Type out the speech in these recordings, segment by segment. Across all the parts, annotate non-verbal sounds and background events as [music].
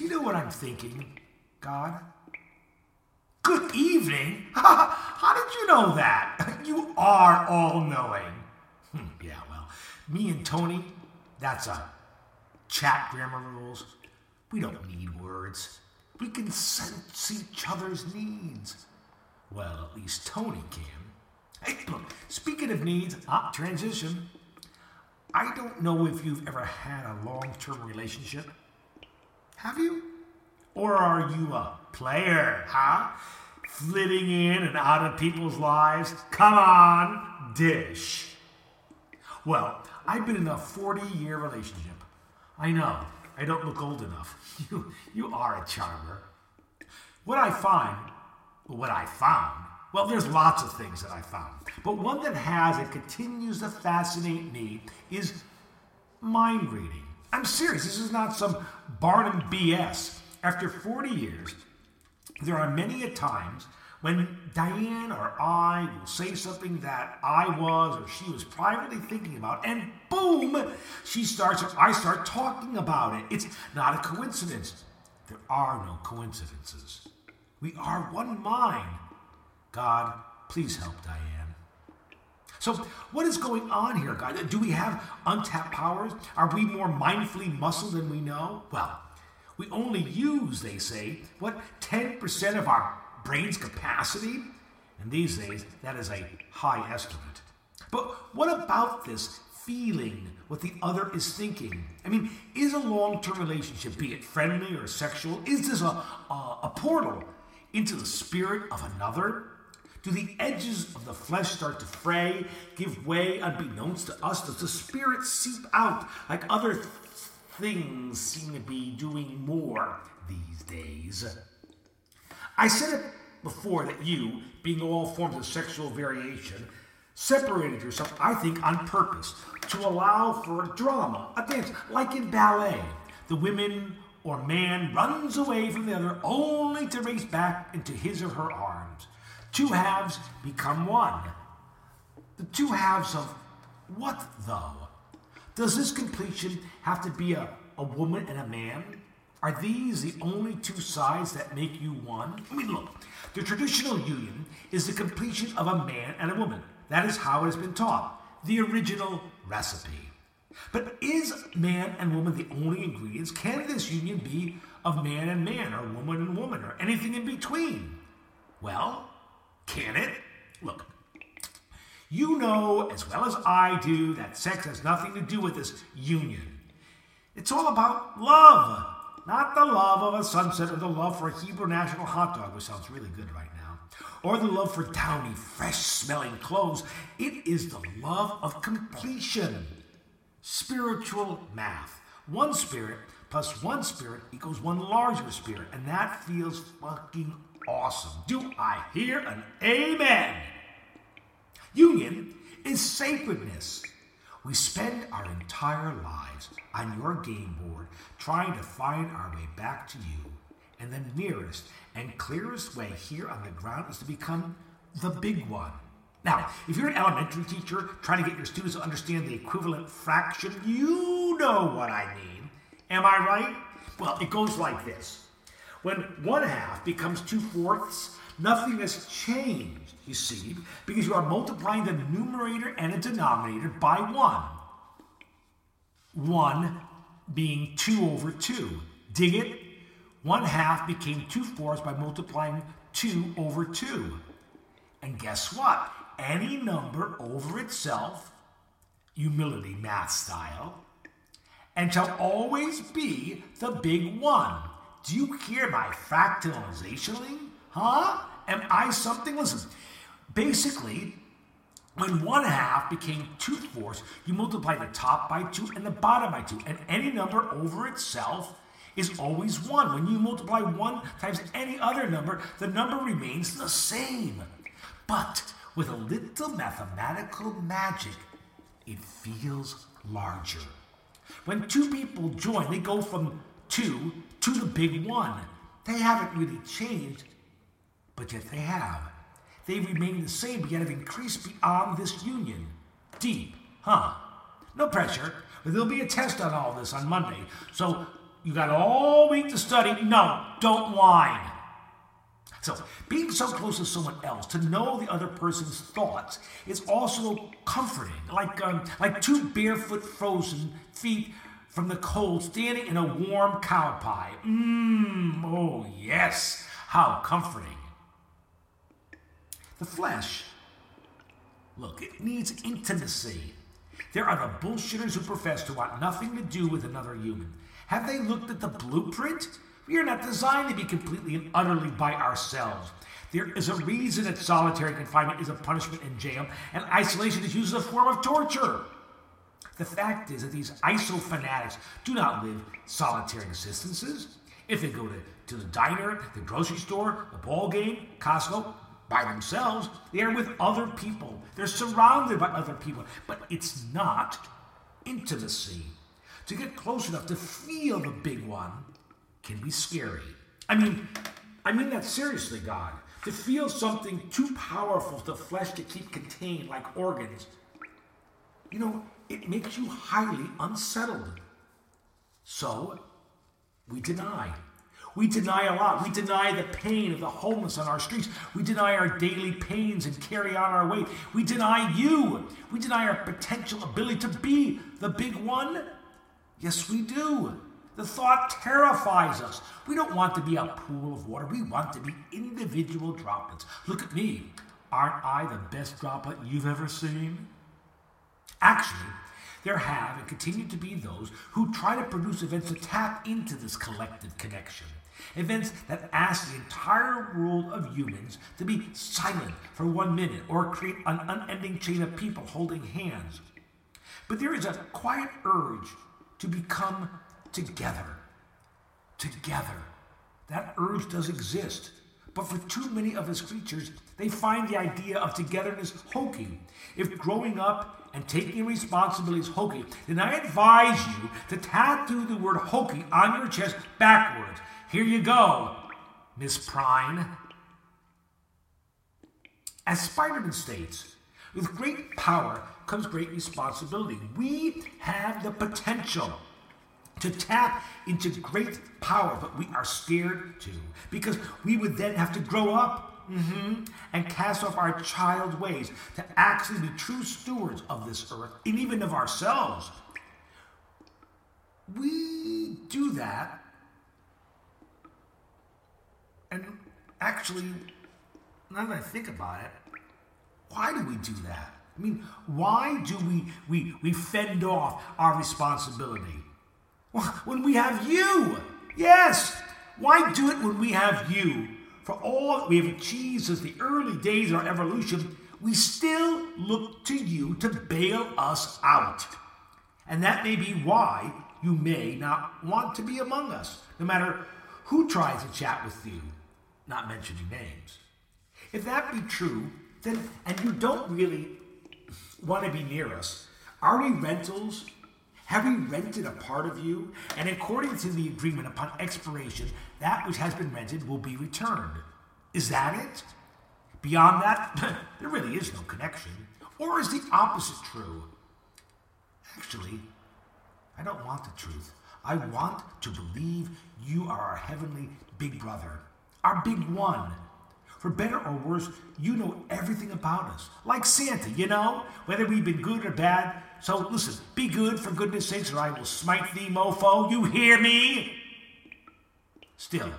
Do you know what I'm thinking, God? Good evening? [laughs] How did you know that? [laughs] You are all knowing. Hmm, yeah, well, me and Tony, that's a chat grammar rules. We don't need words. We can sense each other's needs. Well, at least Tony can. Hey, look, speaking of needs, ah, transition. I don't know if you've ever had a long term relationship. Have you? Or are you a player, huh? Flitting in and out of people's lives? Come on, dish. Well, I've been in a 40 year relationship. I know, I don't look old enough. [laughs] You, you are a charmer. What I find, what I found, well, there's lots of things that I found. But one that has and continues to fascinate me is mind reading. I'm serious, this is not some Barnum BS. After 40 years, there are many a times when Diane or I will say something that I was or she was privately thinking about, and boom, she starts or I start talking about it. It's not a coincidence. There are no coincidences. We are one mind. God, please help Diane. So, what is going on here, God? Do we have untapped powers? Are we more mindfully muscle than we know? Well, we only use, they say, what, 10% of our brain's capacity? And these days, that is a high estimate. But what about this feeling what the other is thinking? I mean, is a long term relationship, be it friendly or sexual, is this a, a, a portal into the spirit of another? Do the edges of the flesh start to fray, give way unbeknownst to us? Does the spirit seep out like other th- things seem to be doing more these days? I said it before that you, being all forms of sexual variation, separated yourself, I think, on purpose to allow for a drama, a dance, like in ballet. The women or man runs away from the other only to race back into his or her arms. Two halves become one. The two halves of what, though? Does this completion have to be a, a woman and a man? Are these the only two sides that make you one? I mean, look, the traditional union is the completion of a man and a woman. That is how it has been taught, the original recipe. But is man and woman the only ingredients? Can this union be of man and man, or woman and woman, or anything in between? Well, can it? Look, you know as well as I do that sex has nothing to do with this union. It's all about love, not the love of a sunset or the love for a Hebrew national hot dog, which sounds really good right now, or the love for downy, fresh smelling clothes. It is the love of completion. Spiritual math. One spirit plus one spirit equals one larger spirit, and that feels fucking awesome. Do I hear an amen? Union is sacredness. We spend our entire lives on your game board trying to find our way back to you. And the nearest and clearest way here on the ground is to become the big one. Now, if you're an elementary teacher trying to get your students to understand the equivalent fraction, you know what I mean. Am I right? Well, it goes like this when one half becomes two fourths, nothing has changed, you see, because you are multiplying the numerator and the denominator by one. One being two over two. Dig it? One half became two fourths by multiplying two over two. And guess what? Any number over itself, humility math style, and shall always be the big one. Do you hear my fractalizationing? Huh? Am I something? Listen, basically, when one half became two fourths, you multiply the top by two and the bottom by two, and any number over itself is always one. When you multiply one times any other number, the number remains the same. But with a little mathematical magic, it feels larger. When two people join, they go from two to the big one. They haven't really changed, but yet they have. They remain the same, but yet have increased beyond this union. Deep, huh? No pressure, but there'll be a test on all this on Monday. So you got all week to study. No, don't whine. So, being so close to someone else, to know the other person's thoughts, is also comforting. Like, um, like two barefoot frozen feet from the cold standing in a warm cow pie. Mmm, oh yes, how comforting. The flesh, look, it needs intimacy. There are the bullshitters who profess to want nothing to do with another human. Have they looked at the blueprint? We are not designed to be completely and utterly by ourselves. There is a reason that solitary confinement is a punishment in jail and isolation is used as a form of torture. The fact is that these ISO fanatics do not live solitary existences. If they go to, to the diner, the grocery store, the ball game, Costco, by themselves, they are with other people. They're surrounded by other people. But it's not intimacy. To get close enough to feel the big one can be scary. I mean, I mean that seriously, God. To feel something too powerful to flesh to keep contained, like organs, you know, it makes you highly unsettled. So, we deny. We deny a lot. We deny the pain of the homeless on our streets. We deny our daily pains and carry on our weight. We deny you. We deny our potential ability to be the big one. Yes, we do. The thought terrifies us. We don't want to be a pool of water. We want to be individual droplets. Look at me. Aren't I the best droplet you've ever seen? Actually, there have and continue to be those who try to produce events to tap into this collective connection. Events that ask the entire world of humans to be silent for one minute or create an unending chain of people holding hands. But there is a quiet urge to become together. Together. That urge does exist. But for too many of us creatures, they find the idea of togetherness hokey. If growing up and taking responsibility is hokey, then I advise you to tattoo the word hokey on your chest backwards. Here you go, Miss Prine. As Spider-Man states, with great power comes great responsibility. We have the potential to tap into great power, but we are scared to because we would then have to grow up mm-hmm, and cast off our child ways to actually be true stewards of this earth and even of ourselves. We do that, and actually, now that I think about it, why do we do that? I mean, why do we, we, we fend off our responsibility? When we have you. Yes. Why do it when we have you? For all that we have achieved since the early days of our evolution, we still look to you to bail us out. And that may be why you may not want to be among us, no matter who tries to chat with you, not mentioning names. If that be true, then, and you don't really want to be near us, are we rentals have we rented a part of you? And according to the agreement, upon expiration, that which has been rented will be returned. Is that it? Beyond that, [laughs] there really is no connection. Or is the opposite true? Actually, I don't want the truth. I want to believe you are our heavenly big brother, our big one. For better or worse, you know everything about us. Like Santa, you know? Whether we've been good or bad, so listen, be good for goodness sakes, or I will smite thee, mofo. You hear me? Still,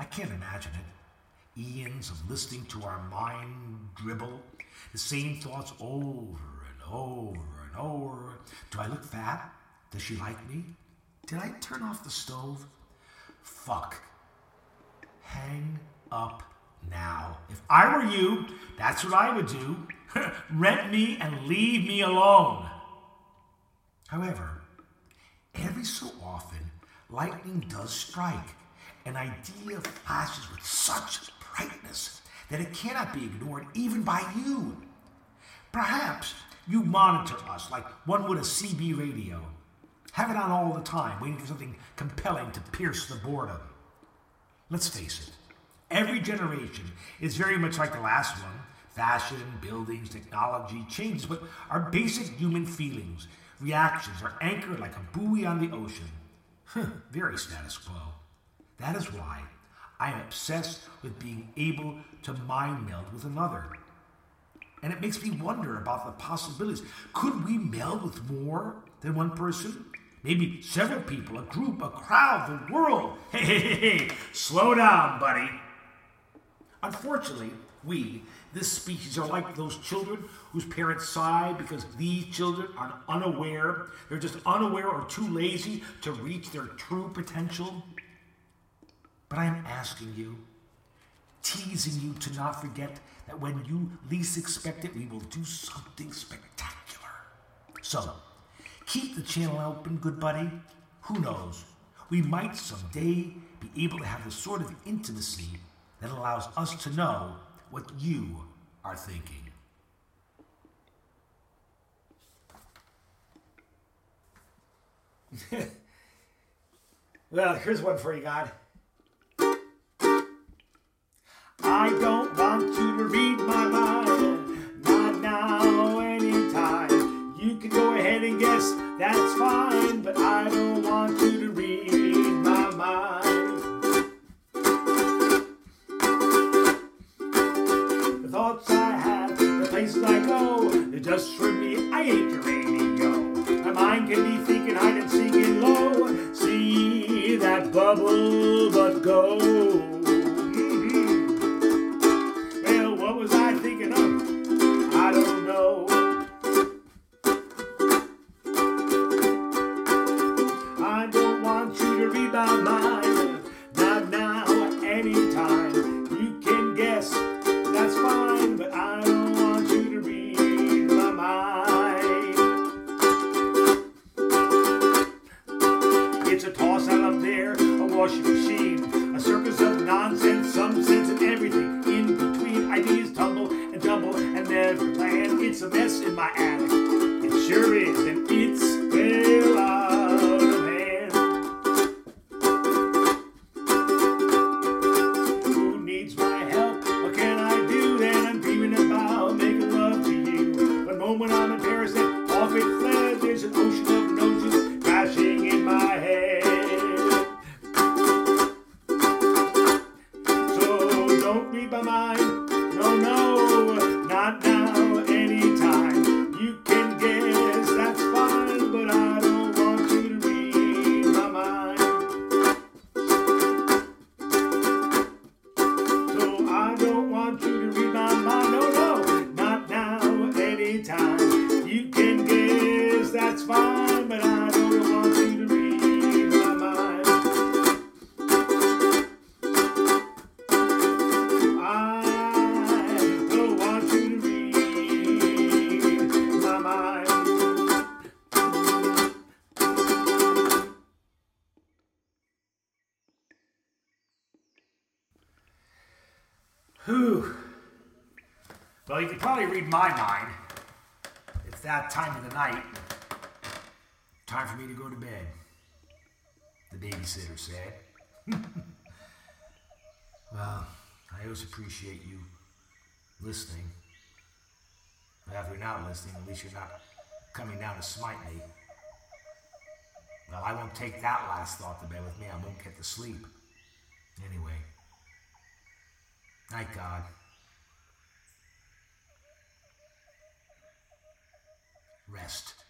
I can't imagine it. Eons of listening to our mind dribble, the same thoughts over and over and over. Do I look fat? Does she like me? Did I turn off the stove? Fuck. Hang up now. If I were you, that's what I would do. [laughs] Rent me and leave me alone. However, every so often, lightning does strike. An idea flashes with such brightness that it cannot be ignored even by you. Perhaps you monitor us like one would a CB radio. Have it on all the time, waiting for something compelling to pierce the boredom. Let's face it, every generation is very much like the last one fashion, buildings, technology changes, but our basic human feelings, reactions are anchored like a buoy on the ocean. Very status quo. That is why I am obsessed with being able to mind meld with another. And it makes me wonder about the possibilities. Could we meld with more than one person? Maybe several people, a group, a crowd, the world. [laughs] Hey, hey, hey, hey. slow down, buddy. Unfortunately, we, this species, are like those children whose parents sigh because these children are unaware. They're just unaware or too lazy to reach their true potential. But I am asking you, teasing you to not forget that when you least expect it, we will do something spectacular. So, keep the channel open, good buddy. Who knows? We might someday be able to have the sort of intimacy that allows us to know what you are thinking. [laughs] well, here's one for you, God. I don't want you to read my mind, You can go ahead and guess, that's fine, but I don't want you to read my mind. The thoughts I have, the places I go, they're just for me, I ain't your radio. My mind can be thinking hide and seeking low, see that bubble Well, you could probably read my mind. It's that time of the night. Time for me to go to bed. The babysitter said. [laughs] well, I always appreciate you listening. But if you're not listening, at least you're not coming down to smite me. Well, I won't take that last thought to bed with me. I won't get to sleep. Anyway. Night, God. Rest.